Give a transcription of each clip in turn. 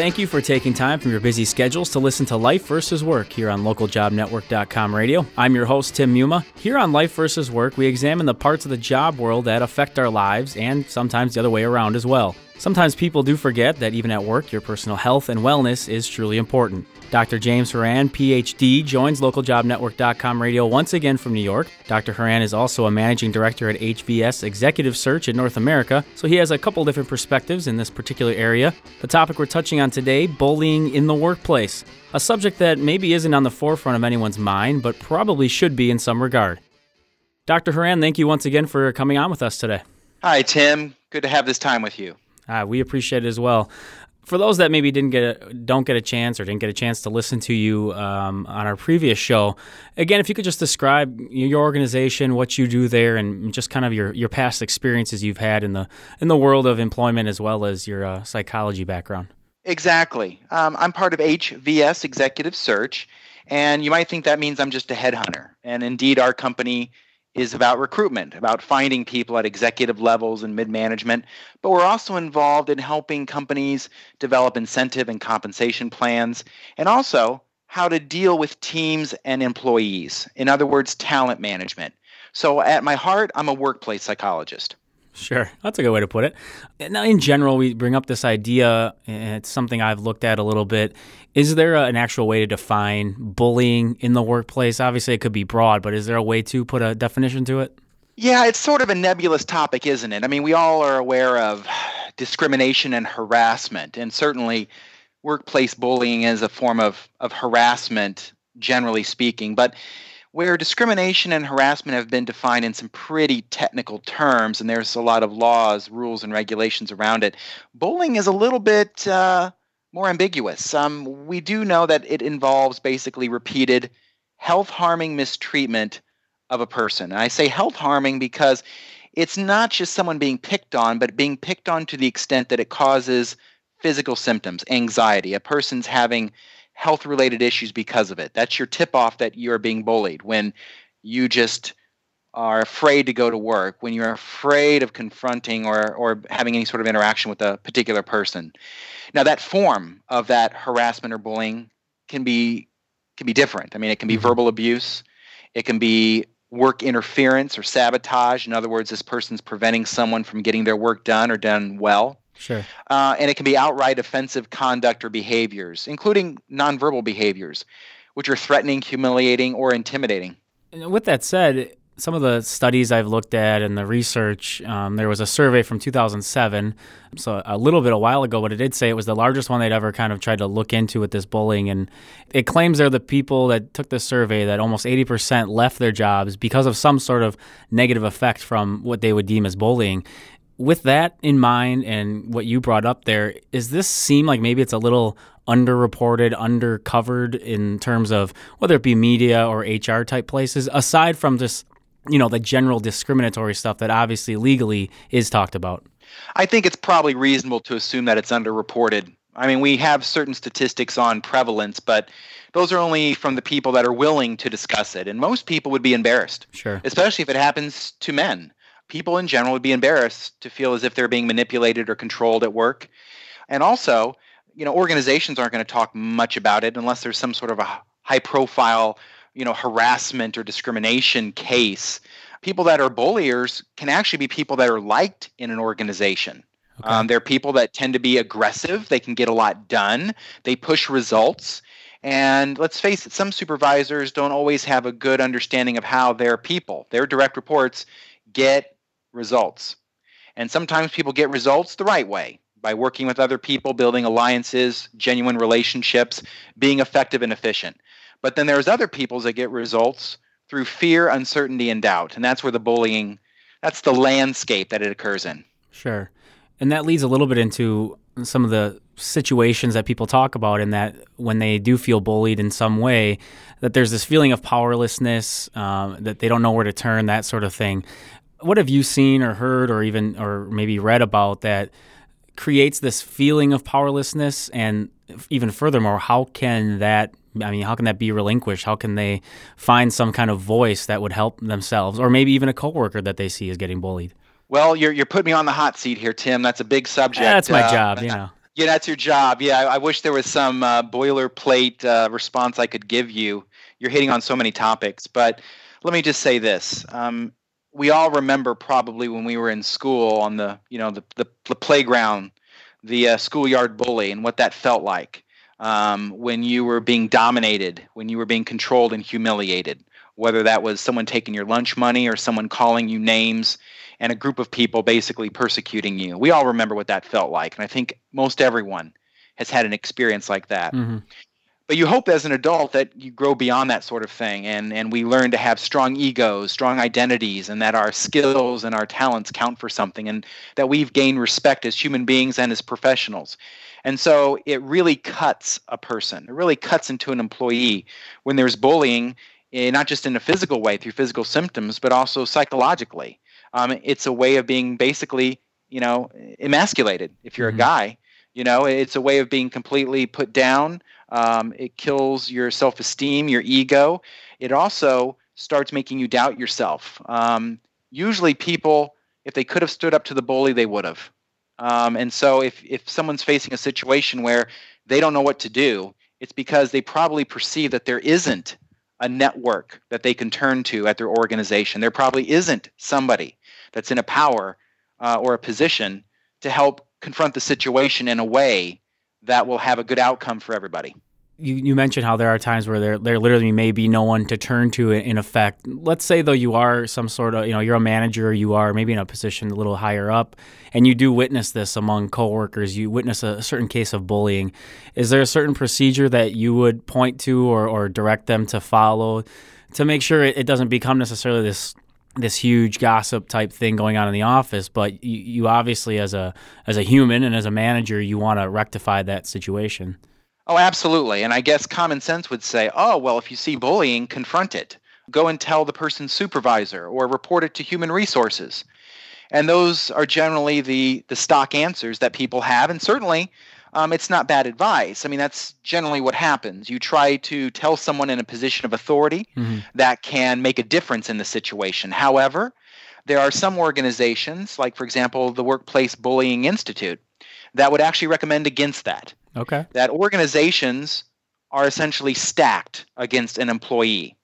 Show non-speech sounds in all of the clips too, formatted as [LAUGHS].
Thank you for taking time from your busy schedules to listen to Life versus Work here on localjobnetwork.com radio. I'm your host, Tim Muma. Here on Life versus Work, we examine the parts of the job world that affect our lives and sometimes the other way around as well. Sometimes people do forget that even at work, your personal health and wellness is truly important. Dr. James Horan, PhD, joins localjobnetwork.com radio once again from New York. Dr. Horan is also a managing director at HVS Executive Search in North America, so he has a couple different perspectives in this particular area. The topic we're touching on today bullying in the workplace, a subject that maybe isn't on the forefront of anyone's mind, but probably should be in some regard. Dr. Horan, thank you once again for coming on with us today. Hi, Tim. Good to have this time with you. Uh, we appreciate it as well. For those that maybe didn't get a, don't get a chance or didn't get a chance to listen to you um, on our previous show, again, if you could just describe your organization, what you do there, and just kind of your, your past experiences you've had in the in the world of employment as well as your uh, psychology background. Exactly. Um, I'm part of HVS Executive Search, and you might think that means I'm just a headhunter. And indeed, our company is about recruitment, about finding people at executive levels and mid management. But we're also involved in helping companies develop incentive and compensation plans, and also how to deal with teams and employees. In other words, talent management. So, at my heart, I'm a workplace psychologist. Sure, that's a good way to put it. Now, in general, we bring up this idea, and it's something I've looked at a little bit. Is there a, an actual way to define bullying in the workplace? Obviously, it could be broad, but is there a way to put a definition to it? Yeah, it's sort of a nebulous topic, isn't it? I mean, we all are aware of discrimination and harassment, and certainly workplace bullying is a form of, of harassment, generally speaking. But where discrimination and harassment have been defined in some pretty technical terms, and there's a lot of laws, rules, and regulations around it. Bullying is a little bit uh, more ambiguous. Um, we do know that it involves basically repeated health harming mistreatment of a person. And I say health harming because it's not just someone being picked on, but being picked on to the extent that it causes physical symptoms, anxiety. A person's having health related issues because of it. That's your tip off that you're being bullied when you just are afraid to go to work, when you're afraid of confronting or, or having any sort of interaction with a particular person. Now that form of that harassment or bullying can be can be different. I mean, it can be mm-hmm. verbal abuse, it can be work interference or sabotage. In other words, this person's preventing someone from getting their work done or done well. Sure. Uh, and it can be outright offensive conduct or behaviors, including nonverbal behaviors, which are threatening, humiliating, or intimidating. And with that said, some of the studies I've looked at and the research, um, there was a survey from 2007, so a little bit a while ago, but it did say it was the largest one they'd ever kind of tried to look into with this bullying. And it claims they're the people that took the survey that almost 80% left their jobs because of some sort of negative effect from what they would deem as bullying with that in mind and what you brought up there, does this seem like maybe it's a little underreported, undercovered in terms of whether it be media or HR type places, aside from just, you know, the general discriminatory stuff that obviously legally is talked about? I think it's probably reasonable to assume that it's underreported. I mean, we have certain statistics on prevalence, but those are only from the people that are willing to discuss it. And most people would be embarrassed. Sure. Especially if it happens to men people in general would be embarrassed to feel as if they're being manipulated or controlled at work. And also, you know, organizations aren't going to talk much about it unless there's some sort of a high profile, you know, harassment or discrimination case. People that are bulliers can actually be people that are liked in an organization. Okay. Um, they're people that tend to be aggressive. They can get a lot done. They push results. And let's face it, some supervisors don't always have a good understanding of how their people, their direct reports, get results. And sometimes people get results the right way by working with other people, building alliances, genuine relationships, being effective and efficient. But then there's other people that get results through fear, uncertainty, and doubt. And that's where the bullying, that's the landscape that it occurs in. Sure. And that leads a little bit into some of the situations that people talk about in that when they do feel bullied in some way, that there's this feeling of powerlessness, um, that they don't know where to turn, that sort of thing what have you seen or heard or even or maybe read about that creates this feeling of powerlessness? And even furthermore how can that i mean how can that be relinquished? How can they find some kind of voice that would help themselves or maybe even a coworker that they see is getting bullied? Well you're, you're putting me on the hot seat here tim. That's a big subject yeah, that's my uh, job you know. Yeah, that's your job. Yeah, I, I wish there was some uh, boilerplate uh, response I could give you. You're hitting on so many topics, but let me just say this: um, we all remember probably when we were in school on the you know the the, the playground, the uh, schoolyard bully, and what that felt like um, when you were being dominated, when you were being controlled and humiliated. Whether that was someone taking your lunch money or someone calling you names and a group of people basically persecuting you. We all remember what that felt like. And I think most everyone has had an experience like that. Mm-hmm but you hope as an adult that you grow beyond that sort of thing and, and we learn to have strong egos strong identities and that our skills and our talents count for something and that we've gained respect as human beings and as professionals. And so it really cuts a person. It really cuts into an employee when there's bullying eh, not just in a physical way through physical symptoms but also psychologically. Um, it's a way of being basically you know emasculated if you're mm-hmm. a guy. You know it's a way of being completely put down um, it kills your self esteem, your ego. It also starts making you doubt yourself. Um, usually, people, if they could have stood up to the bully, they would have. Um, and so, if, if someone's facing a situation where they don't know what to do, it's because they probably perceive that there isn't a network that they can turn to at their organization. There probably isn't somebody that's in a power uh, or a position to help confront the situation in a way that will have a good outcome for everybody. You, you mentioned how there are times where there there literally may be no one to turn to in effect. Let's say though you are some sort of you know you're a manager, you are maybe in a position a little higher up, and you do witness this among coworkers. You witness a certain case of bullying. Is there a certain procedure that you would point to or, or direct them to follow to make sure it doesn't become necessarily this this huge gossip type thing going on in the office, but you, you obviously as a as a human and as a manager, you want to rectify that situation. Oh, absolutely. And I guess common sense would say, oh, well, if you see bullying, confront it. Go and tell the person's supervisor or report it to human resources. And those are generally the the stock answers that people have, and certainly um, it's not bad advice. I mean, that's generally what happens. You try to tell someone in a position of authority mm-hmm. that can make a difference in the situation. However, there are some organizations, like, for example, the Workplace Bullying Institute, that would actually recommend against that. Okay. That organizations are essentially stacked against an employee.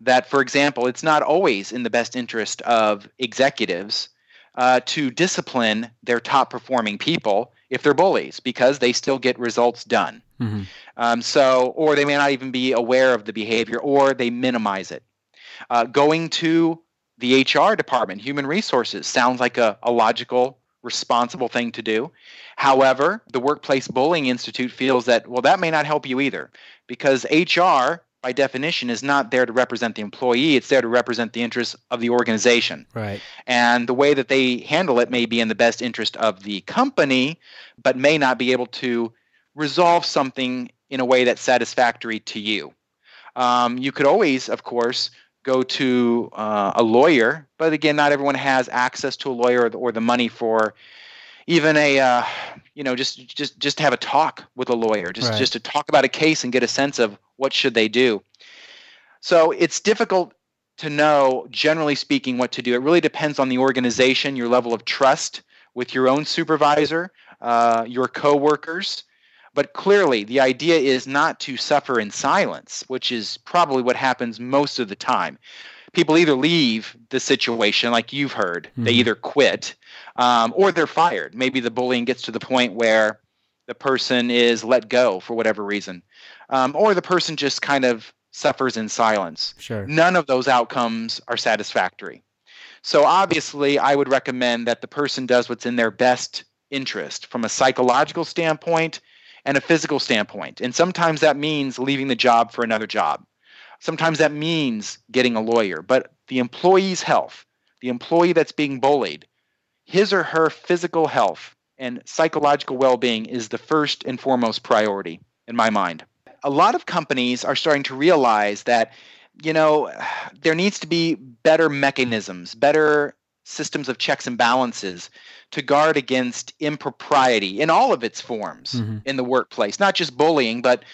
That, for example, it's not always in the best interest of executives uh, to discipline their top performing people if they're bullies because they still get results done. Mm-hmm. Um, so, or they may not even be aware of the behavior or they minimize it. Uh, going to the HR department, human resources, sounds like a, a logical, responsible thing to do. However, the Workplace Bullying Institute feels that, well, that may not help you either because HR by definition is not there to represent the employee it's there to represent the interests of the organization. Right. And the way that they handle it may be in the best interest of the company but may not be able to resolve something in a way that's satisfactory to you. Um, you could always of course go to uh, a lawyer but again not everyone has access to a lawyer or the, or the money for even a uh, you know just just just have a talk with a lawyer just right. just to talk about a case and get a sense of what should they do. So it's difficult to know generally speaking what to do. It really depends on the organization your level of trust with your own supervisor uh, your coworkers. But clearly the idea is not to suffer in silence which is probably what happens most of the time people either leave the situation like you've heard mm-hmm. they either quit um, or they're fired. Maybe the bullying gets to the point where the person is let go for whatever reason um, or the person just kind of suffers in silence. Sure. None of those outcomes are satisfactory. So obviously i would recommend that the person does what's in their best interest from a psychological standpoint and a physical standpoint. And sometimes that means leaving the job for another job Sometimes that means getting a lawyer, but the employee's health, the employee that's being bullied, his or her physical health and psychological well being is the first and foremost priority in my mind. A lot of companies are starting to realize that, you know, there needs to be better mechanisms, better systems of checks and balances to guard against impropriety in all of its forms mm-hmm. in the workplace, not just bullying, but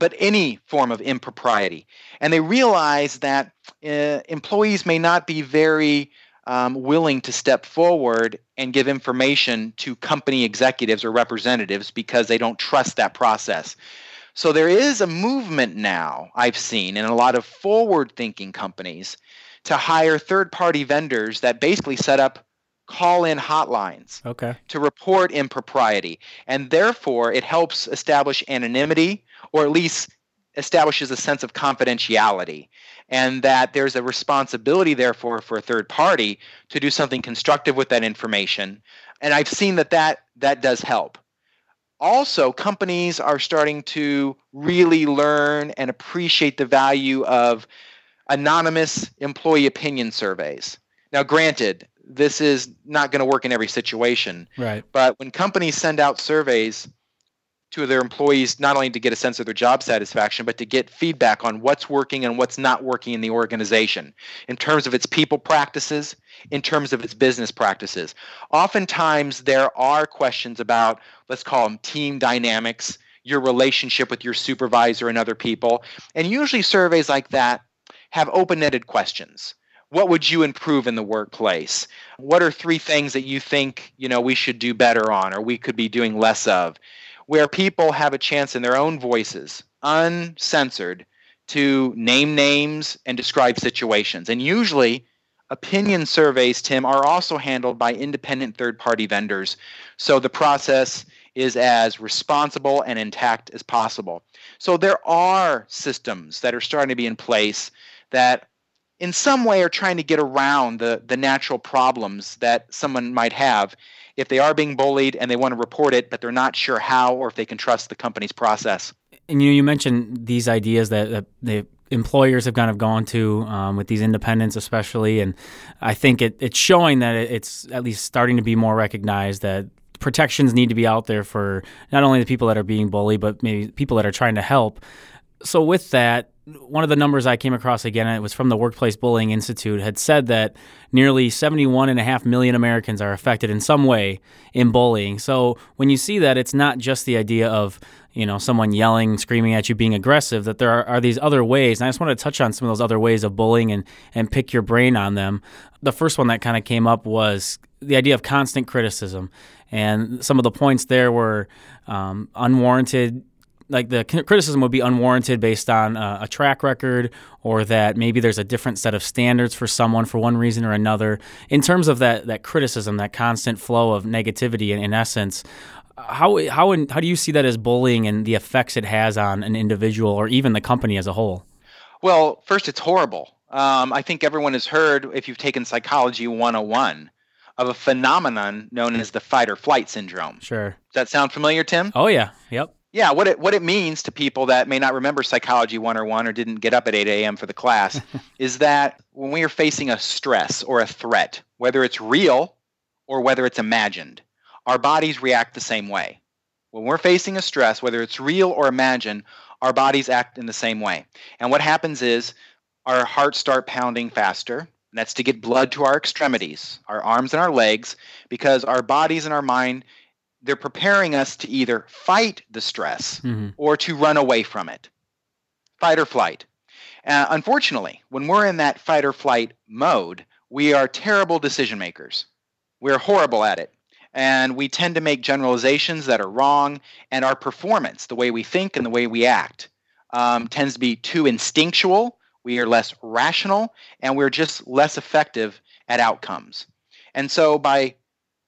but any form of impropriety. And they realize that uh, employees may not be very um, willing to step forward and give information to company executives or representatives because they don't trust that process. So there is a movement now, I've seen, in a lot of forward thinking companies to hire third party vendors that basically set up call in hotlines okay. to report impropriety. And therefore, it helps establish anonymity or at least establishes a sense of confidentiality and that there's a responsibility therefore for a third party to do something constructive with that information. And i've seen that that that does help. Also companies are starting to really learn and appreciate the value of anonymous employee opinion surveys. Now granted this is not going to work in every situation right. but when companies send out surveys to their employees not only to get a sense of their job satisfaction but to get feedback on what's working and what's not working in the organization in terms of its people practices in terms of its business practices. Oftentimes there are questions about let's call them team dynamics your relationship with your supervisor and other people and usually surveys like that have open-ended questions. What would you improve in the workplace? What are three things that you think you know we should do better on or we could be doing less of where people have a chance in their own voices, uncensored, to name names and describe situations. And usually, opinion surveys, Tim, are also handled by independent third party vendors. So the process is as responsible and intact as possible. So there are systems that are starting to be in place that in some way are trying to get around the, the natural problems that someone might have if they are being bullied and they want to report it, but they're not sure how or if they can trust the company's process. And you you mentioned these ideas that, that the employers have kind of gone to um, with these independents, especially, and I think it, it's showing that it's at least starting to be more recognized that protections need to be out there for not only the people that are being bullied, but maybe people that are trying to help. So with that, one of the numbers I came across again, it was from the Workplace Bullying Institute, had said that nearly 71.5 million Americans are affected in some way in bullying. So when you see that, it's not just the idea of you know someone yelling, screaming at you, being aggressive. That there are, are these other ways, and I just want to touch on some of those other ways of bullying and and pick your brain on them. The first one that kind of came up was the idea of constant criticism, and some of the points there were um, unwarranted like the criticism would be unwarranted based on uh, a track record or that maybe there's a different set of standards for someone for one reason or another. In terms of that that criticism that constant flow of negativity in, in essence how how how do you see that as bullying and the effects it has on an individual or even the company as a whole? Well first it's horrible. Um, i think everyone has heard if you've taken psychology 101 of a phenomenon known as the fight or flight syndrome. Sure. Does that sound familiar tim? Oh yeah. Yep yeah, what it what it means to people that may not remember Psychology 101 or didn't get up at 8 a.m. for the class [LAUGHS] is that when we are facing a stress or a threat, whether it's real or whether it's imagined, our bodies react the same way. When we're facing a stress, whether it's real or imagined, our bodies act in the same way. And what happens is our hearts start pounding faster. And that's to get blood to our extremities, our arms and our legs, because our bodies and our mind they're preparing us to either fight the stress mm-hmm. or to run away from it. Fight or flight. Uh, unfortunately when we're in that fight or flight mode we are terrible decision makers we're horrible at it. And we tend to make generalizations that are wrong and our performance the way we think and the way we act um, tends to be too instinctual we are less rational and we're just less effective at outcomes. And so by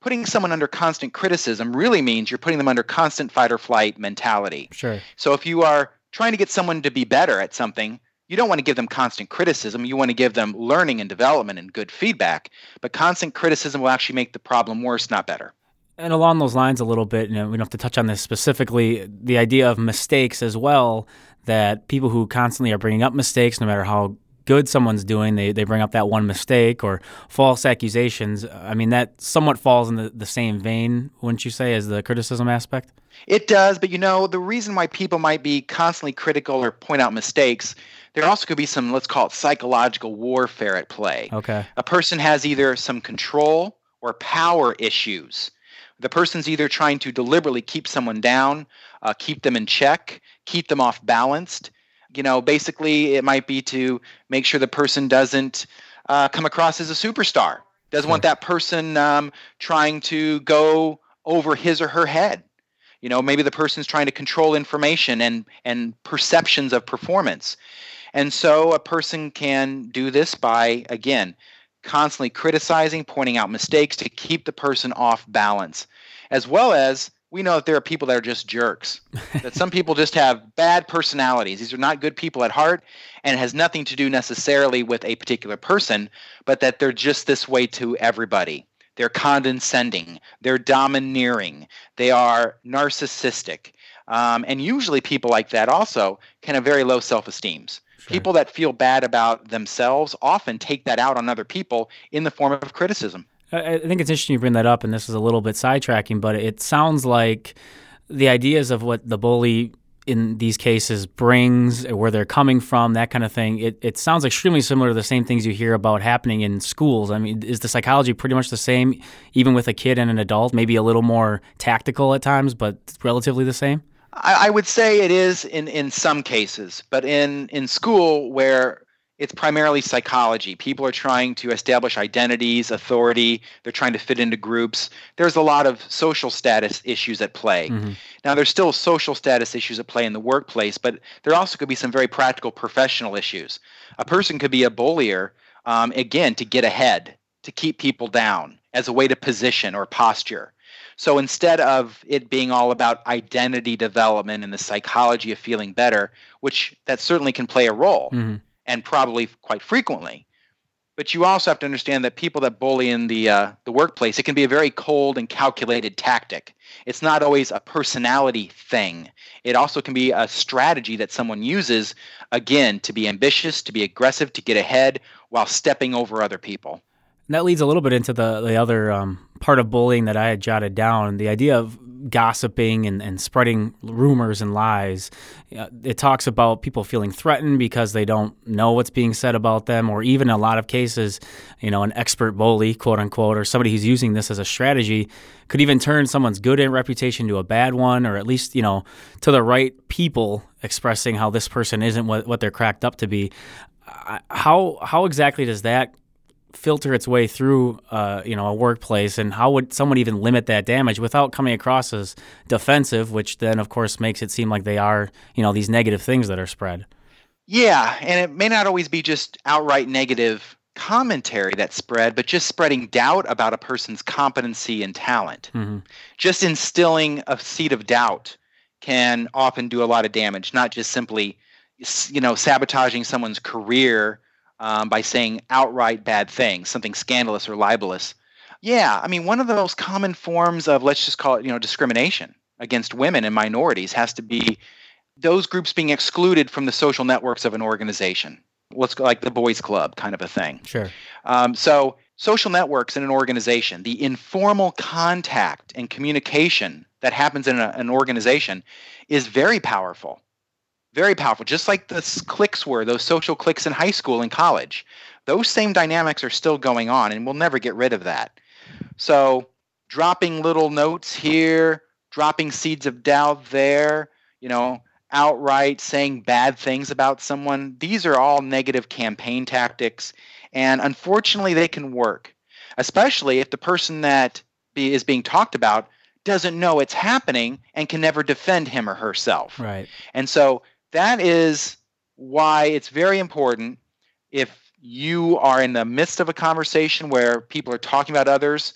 putting someone under constant criticism really means you're putting them under constant fight or flight mentality. Sure. So if you are trying to get someone to be better at something, you don't want to give them constant criticism. You want to give them learning and development and good feedback. But constant criticism will actually make the problem worse, not better. And along those lines, a little bit, you know, we don't have to touch on this specifically, the idea of mistakes as well, that people who constantly are bringing up mistakes, no matter how good someone's doing, they, they bring up that one mistake or false accusations. I mean, that somewhat falls in the, the same vein, wouldn't you say, as the criticism aspect? It does, but you know, the reason why people might be constantly critical or point out mistakes, there also could be some, let's call it psychological warfare at play. Okay. A person has either some control or power issues. The person's either trying to deliberately keep someone down, uh, keep them in check, keep them off balanced you know, basically it might be to make sure the person doesn't uh, come across as a superstar. doesn't want that person um, trying to go over his or her head. You know, maybe the person's trying to control information and and perceptions of performance. And so a person can do this by again constantly criticizing, pointing out mistakes to keep the person off balance, as well as we know that there are people that are just jerks. that some people just have bad personalities. These are not good people at heart, and it has nothing to do necessarily with a particular person, but that they're just this way to everybody. They're condescending, they're domineering, they are narcissistic. Um, and usually, people like that also can have very low self esteems. Sure. People that feel bad about themselves often take that out on other people in the form of criticism. I think it's interesting you bring that up, and this is a little bit sidetracking, but it sounds like the ideas of what the bully in these cases brings, uh, where they're coming from, that kind of thing. It, it sounds extremely similar to the same things you hear about happening in schools. I mean, is the psychology pretty much the same, even with a kid and an adult? Maybe a little more tactical at times, but relatively the same. I, I would say it is in in some cases, but in in school where it's primarily psychology. People are trying to establish identities, authority. They're trying to fit into groups. There's a lot of social status issues at play. Mm-hmm. Now, there's still social status issues at play in the workplace, but there also could be some very practical professional issues. A person could be a bullier, um, again, to get ahead, to keep people down as a way to position or posture. So instead of it being all about identity development and the psychology of feeling better, which that certainly can play a role. Mm-hmm and probably quite frequently. But you also have to understand that people that bully in the uh, the workplace, it can be a very cold and calculated tactic. It's not always a personality thing. It also can be a strategy that someone uses, again, to be ambitious, to be aggressive, to get ahead while stepping over other people. And that leads a little bit into the the other um, part of bullying that I had jotted down: the idea of gossiping and, and spreading rumors and lies. Uh, it talks about people feeling threatened because they don't know what's being said about them, or even in a lot of cases, you know, an expert bully, quote unquote, or somebody who's using this as a strategy could even turn someone's good reputation to a bad one, or at least, you know, to the right people expressing how this person isn't what, what they're cracked up to be. How how exactly does that filter its way through uh, you know a workplace and how would someone even limit that damage without coming across as defensive which then of course makes it seem like they are you know these negative things that are spread yeah and it may not always be just outright negative commentary that's spread but just spreading doubt about a person's competency and talent mm-hmm. just instilling a seed of doubt can often do a lot of damage not just simply you know sabotaging someone's career um, by saying outright bad things, something scandalous or libelous. Yeah, I mean, one of the most common forms of, let's just call it, you know, discrimination against women and minorities has to be those groups being excluded from the social networks of an organization. Let's go like the boys' club kind of a thing. Sure. Um, so, social networks in an organization, the informal contact and communication that happens in a, an organization is very powerful very powerful just like the cliques were those social cliques in high school and college those same dynamics are still going on and we'll never get rid of that so dropping little notes here dropping seeds of doubt there you know outright saying bad things about someone these are all negative campaign tactics and unfortunately they can work especially if the person that be, is being talked about doesn't know it's happening and can never defend him or herself. Right. And so that is why it's very important if you are in the midst of a conversation where people are talking about others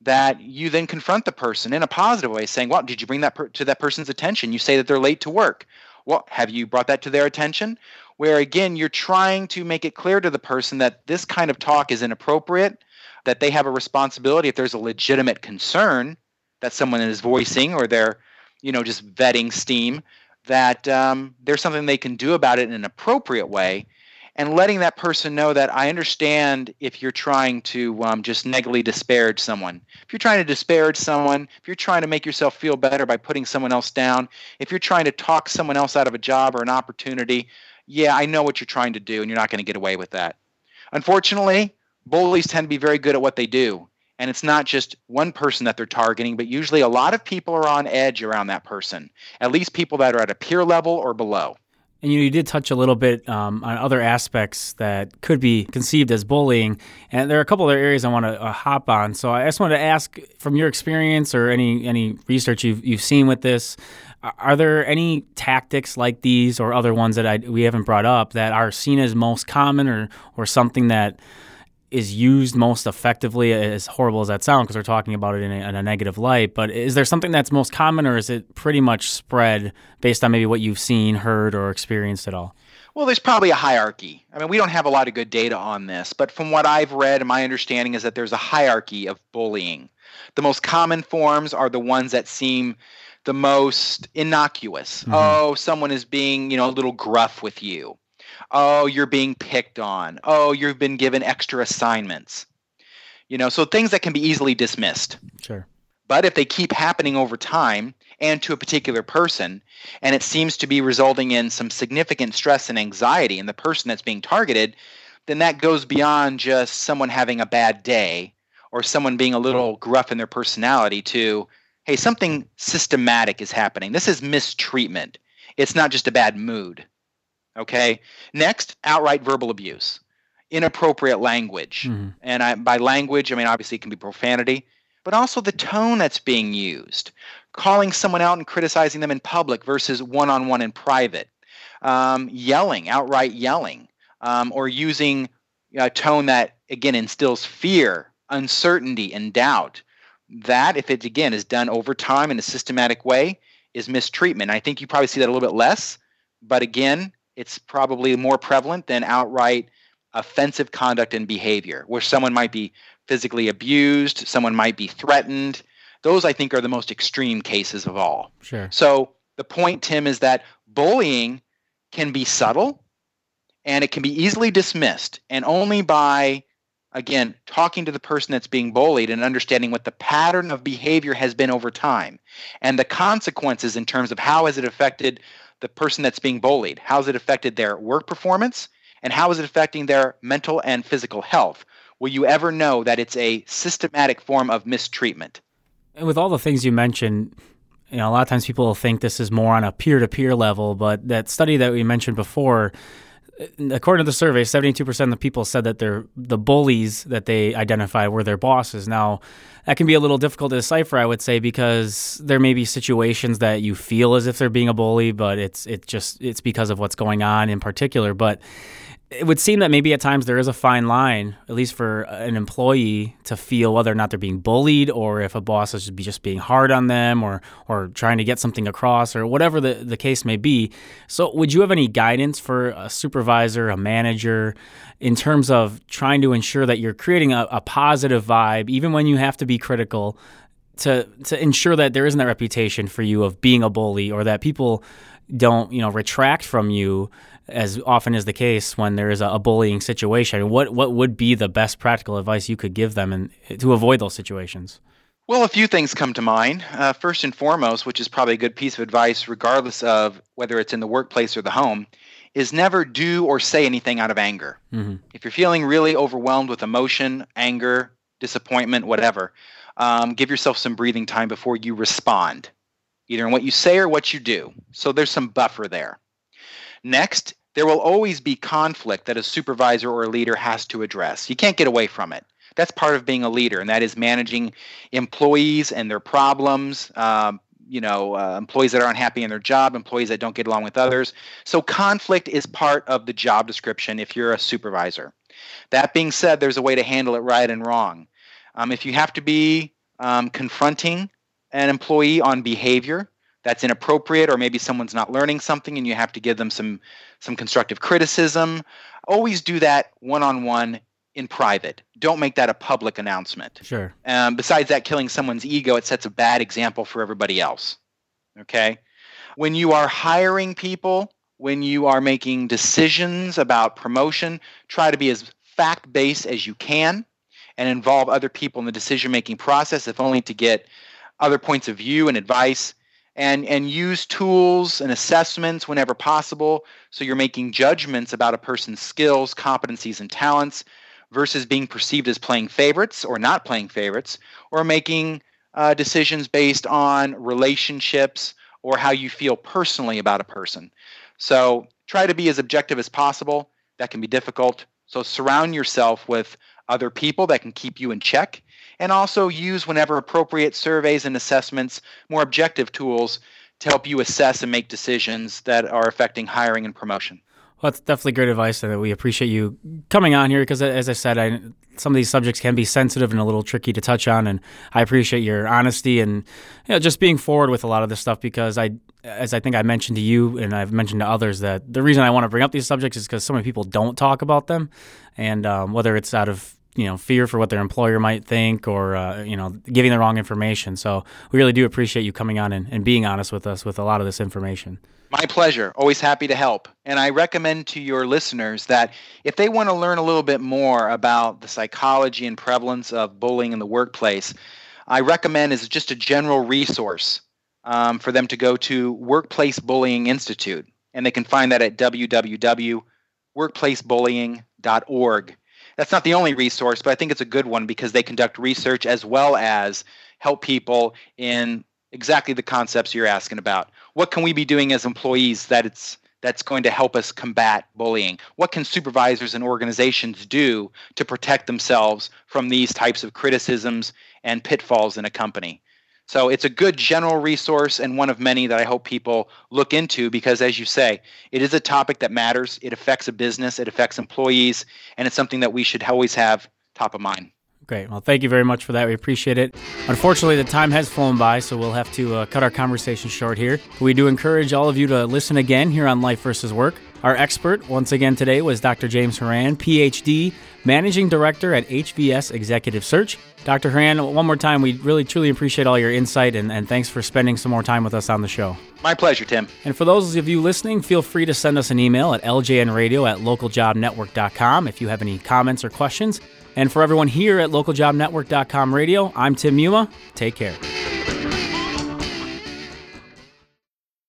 that you then confront the person in a positive way saying well did you bring that per- to that person's attention? You say that they're late to work. Well have you brought that to their attention? Where again you're trying to make it clear to the person that this kind of talk is inappropriate that they have a responsibility if there's a legitimate concern that someone is voicing or they're you know just vetting steam that um, there's something they can do about it in an appropriate way and letting that person know that I understand if you're trying to um, just negatively disparage someone. If you're trying to disparage someone, if you're trying to make yourself feel better by putting someone else down, if you're trying to talk someone else out of a job or an opportunity, yeah, I know what you're trying to do, and you're not going to get away with that. Unfortunately, bullies tend to be very good at what they do and it's not just one person that they're targeting but usually a lot of people are on edge around that person at least people that are at a peer level or below And you, you did touch a little bit um, on other aspects that could be conceived as bullying, and there are a couple other areas I want to uh, hop on. So I just wanted to ask, from your experience or any any research you've you've seen with this, are there any tactics like these or other ones that I, we haven't brought up that are seen as most common or or something that is used most effectively, as horrible as that sounds, because we're talking about it in a, in a, negative light. But is there something that's most common, or is it pretty much spread based on maybe what you've seen, heard, or experienced at all? Well, there's probably a hierarchy. I mean, we don't have a lot of good data on this, but from what I've read, and my understanding is that there's a hierarchy of bullying. The most common forms are the ones that seem the most innocuous. Mm-hmm. Oh, someone is being, you know, a little gruff with you oh you're being picked on. Oh you've been given extra assignments. You know so things that can be easily dismissed. Sure. But if they keep happening over time and to a particular person and it seems to be resulting in some significant stress and anxiety in the person that's being targeted then that goes beyond just someone having a bad day or someone being a little gruff in their personality to hey something systematic is happening. This is mistreatment. It's not just a bad mood Okay. Next, outright verbal abuse, inappropriate language. Mm-hmm. And I, by language, I mean obviously it can be profanity, but also the tone that's being used, calling someone out and criticizing them in public versus one on one in private, um, yelling, outright yelling, um, or using a tone that, again, instills fear, uncertainty, and doubt. That, if it again is done over time in a systematic way, is mistreatment. I think you probably see that a little bit less, but again, it's probably more prevalent than outright offensive conduct and behavior, where someone might be physically abused, someone might be threatened. Those, I think, are the most extreme cases of all. Sure. So the point, Tim, is that bullying can be subtle and it can be easily dismissed, and only by again talking to the person that's being bullied and understanding what the pattern of behavior has been over time and the consequences in terms of how has it affected the person that's being bullied? How has it affected their work performance? And how is it affecting their mental and physical health? Will you ever know that it's a systematic form of mistreatment? And with all the things you mentioned, you know, a lot of times people think this is more on a peer to peer level, but that study that we mentioned before, Uh, according to the survey, 72% of the people said that they're the bullies that they identify were their bosses. Now, that can be a little difficult to decipher, I would say, because there may be situations that you feel as if they're being a bully, but it's it's just it's because of what's going on in particular. But it would seem that maybe at times there is a fine line, at least for uh, an employee, to feel whether or not they're being bullied or if a boss is just being hard on them or or trying to get something across or whatever the, the case may be. So, would you have any guidance for a supervisor, a manager, in terms of trying to ensure that you're creating a, a positive vibe, even when you have to be critical, to to ensure that there isn't that reputation for you of being a bully or that people don't you know retract from you as often is the case when there is a, a bullying situation. What what would be the best practical advice you could give them and to avoid those situations? Well, a few things come to mind. Uh, first and foremost, which is probably a good piece of advice, regardless of whether it's in the workplace or the home, is never do or say anything out of anger. Mm-hmm. If you're feeling really overwhelmed with emotion, anger, disappointment, whatever, um, give yourself some breathing time before you respond, either in what you say or what you do. So there's some buffer there. Next, there will always be conflict that a supervisor or a leader has to address. You can't get away from it. That's part of being a leader, and that is managing employees and their problems. Um, you know, uh, employees that are unhappy in their job, employees that don't get along with others. So, conflict is part of the job description if you're a supervisor. That being said, there's a way to handle it right and wrong. Um, if you have to be um, confronting an employee on behavior, that's inappropriate or maybe someone's not learning something and you have to give them some some constructive criticism always do that one-on-one in private. Don't make that a public announcement. Sure. Um, besides that killing someone's ego it sets a bad example for everybody else okay? When you are hiring people when you are making decisions about promotion try to be as fact-based as you can and involve other people in the decision making process if only to get other points of view and advice and and use tools and assessments whenever possible so you're making judgments about a person's skills competencies and talents versus being perceived as playing favorites or not playing favorites or making uh, decisions based on relationships or how you feel personally about a person so try to be as objective as possible. That can be difficult. So surround yourself with other people that can keep you in check and also use whenever appropriate surveys and assessments, more objective tools to help you assess and make decisions that are affecting hiring and promotion. Well, that's definitely great advice, and we appreciate you coming on here because, as I said, I, some of these subjects can be sensitive and a little tricky to touch on, and I appreciate your honesty and you know, just being forward with a lot of this stuff because I, as I think I mentioned to you and I've mentioned to others, that the reason I want to bring up these subjects is because so many people don't talk about them, and um, whether it's out of you know fear for what their employer might think or uh, you know giving the wrong information. So we really do appreciate you coming on and, and being honest with us with a lot of this information. My pleasure. Always happy to help. And i recommend to your listeners that if they want to learn a little bit more about the psychology and prevalence of bullying in the workplace i recommend is just a general resource um, for them to go to workplace bullying institute. And they can find that at www.workplacebullying.org that's not the only resource, but I think it's a good one because they conduct research as well as help people in exactly the concepts you're asking about. What can we be doing as employees that it's that's going to help us combat bullying? What can supervisors and organizations do to protect themselves from these types of criticisms and pitfalls in a company? So it's a good general resource and one of many that I hope people look into because, as you say, it is a topic that matters. It affects a business, it affects employees, and it's something that we should always have top of mind. Great. Well, thank you very much for that. We appreciate it. Unfortunately, the time has flown by, so we'll have to uh, cut our conversation short here. We do encourage all of you to listen again here on Life versus Work. Our expert, once again today, was Dr. James Horan, PhD, Managing Director at HVS Executive Search. Dr. Horan, one more time, we really truly appreciate all your insight and, and thanks for spending some more time with us on the show. My pleasure, Tim. And for those of you listening, feel free to send us an email at ljnradio at localjobnetwork.com if you have any comments or questions. And for everyone here at localjobnetwork.com radio, I'm Tim Muma. Take care.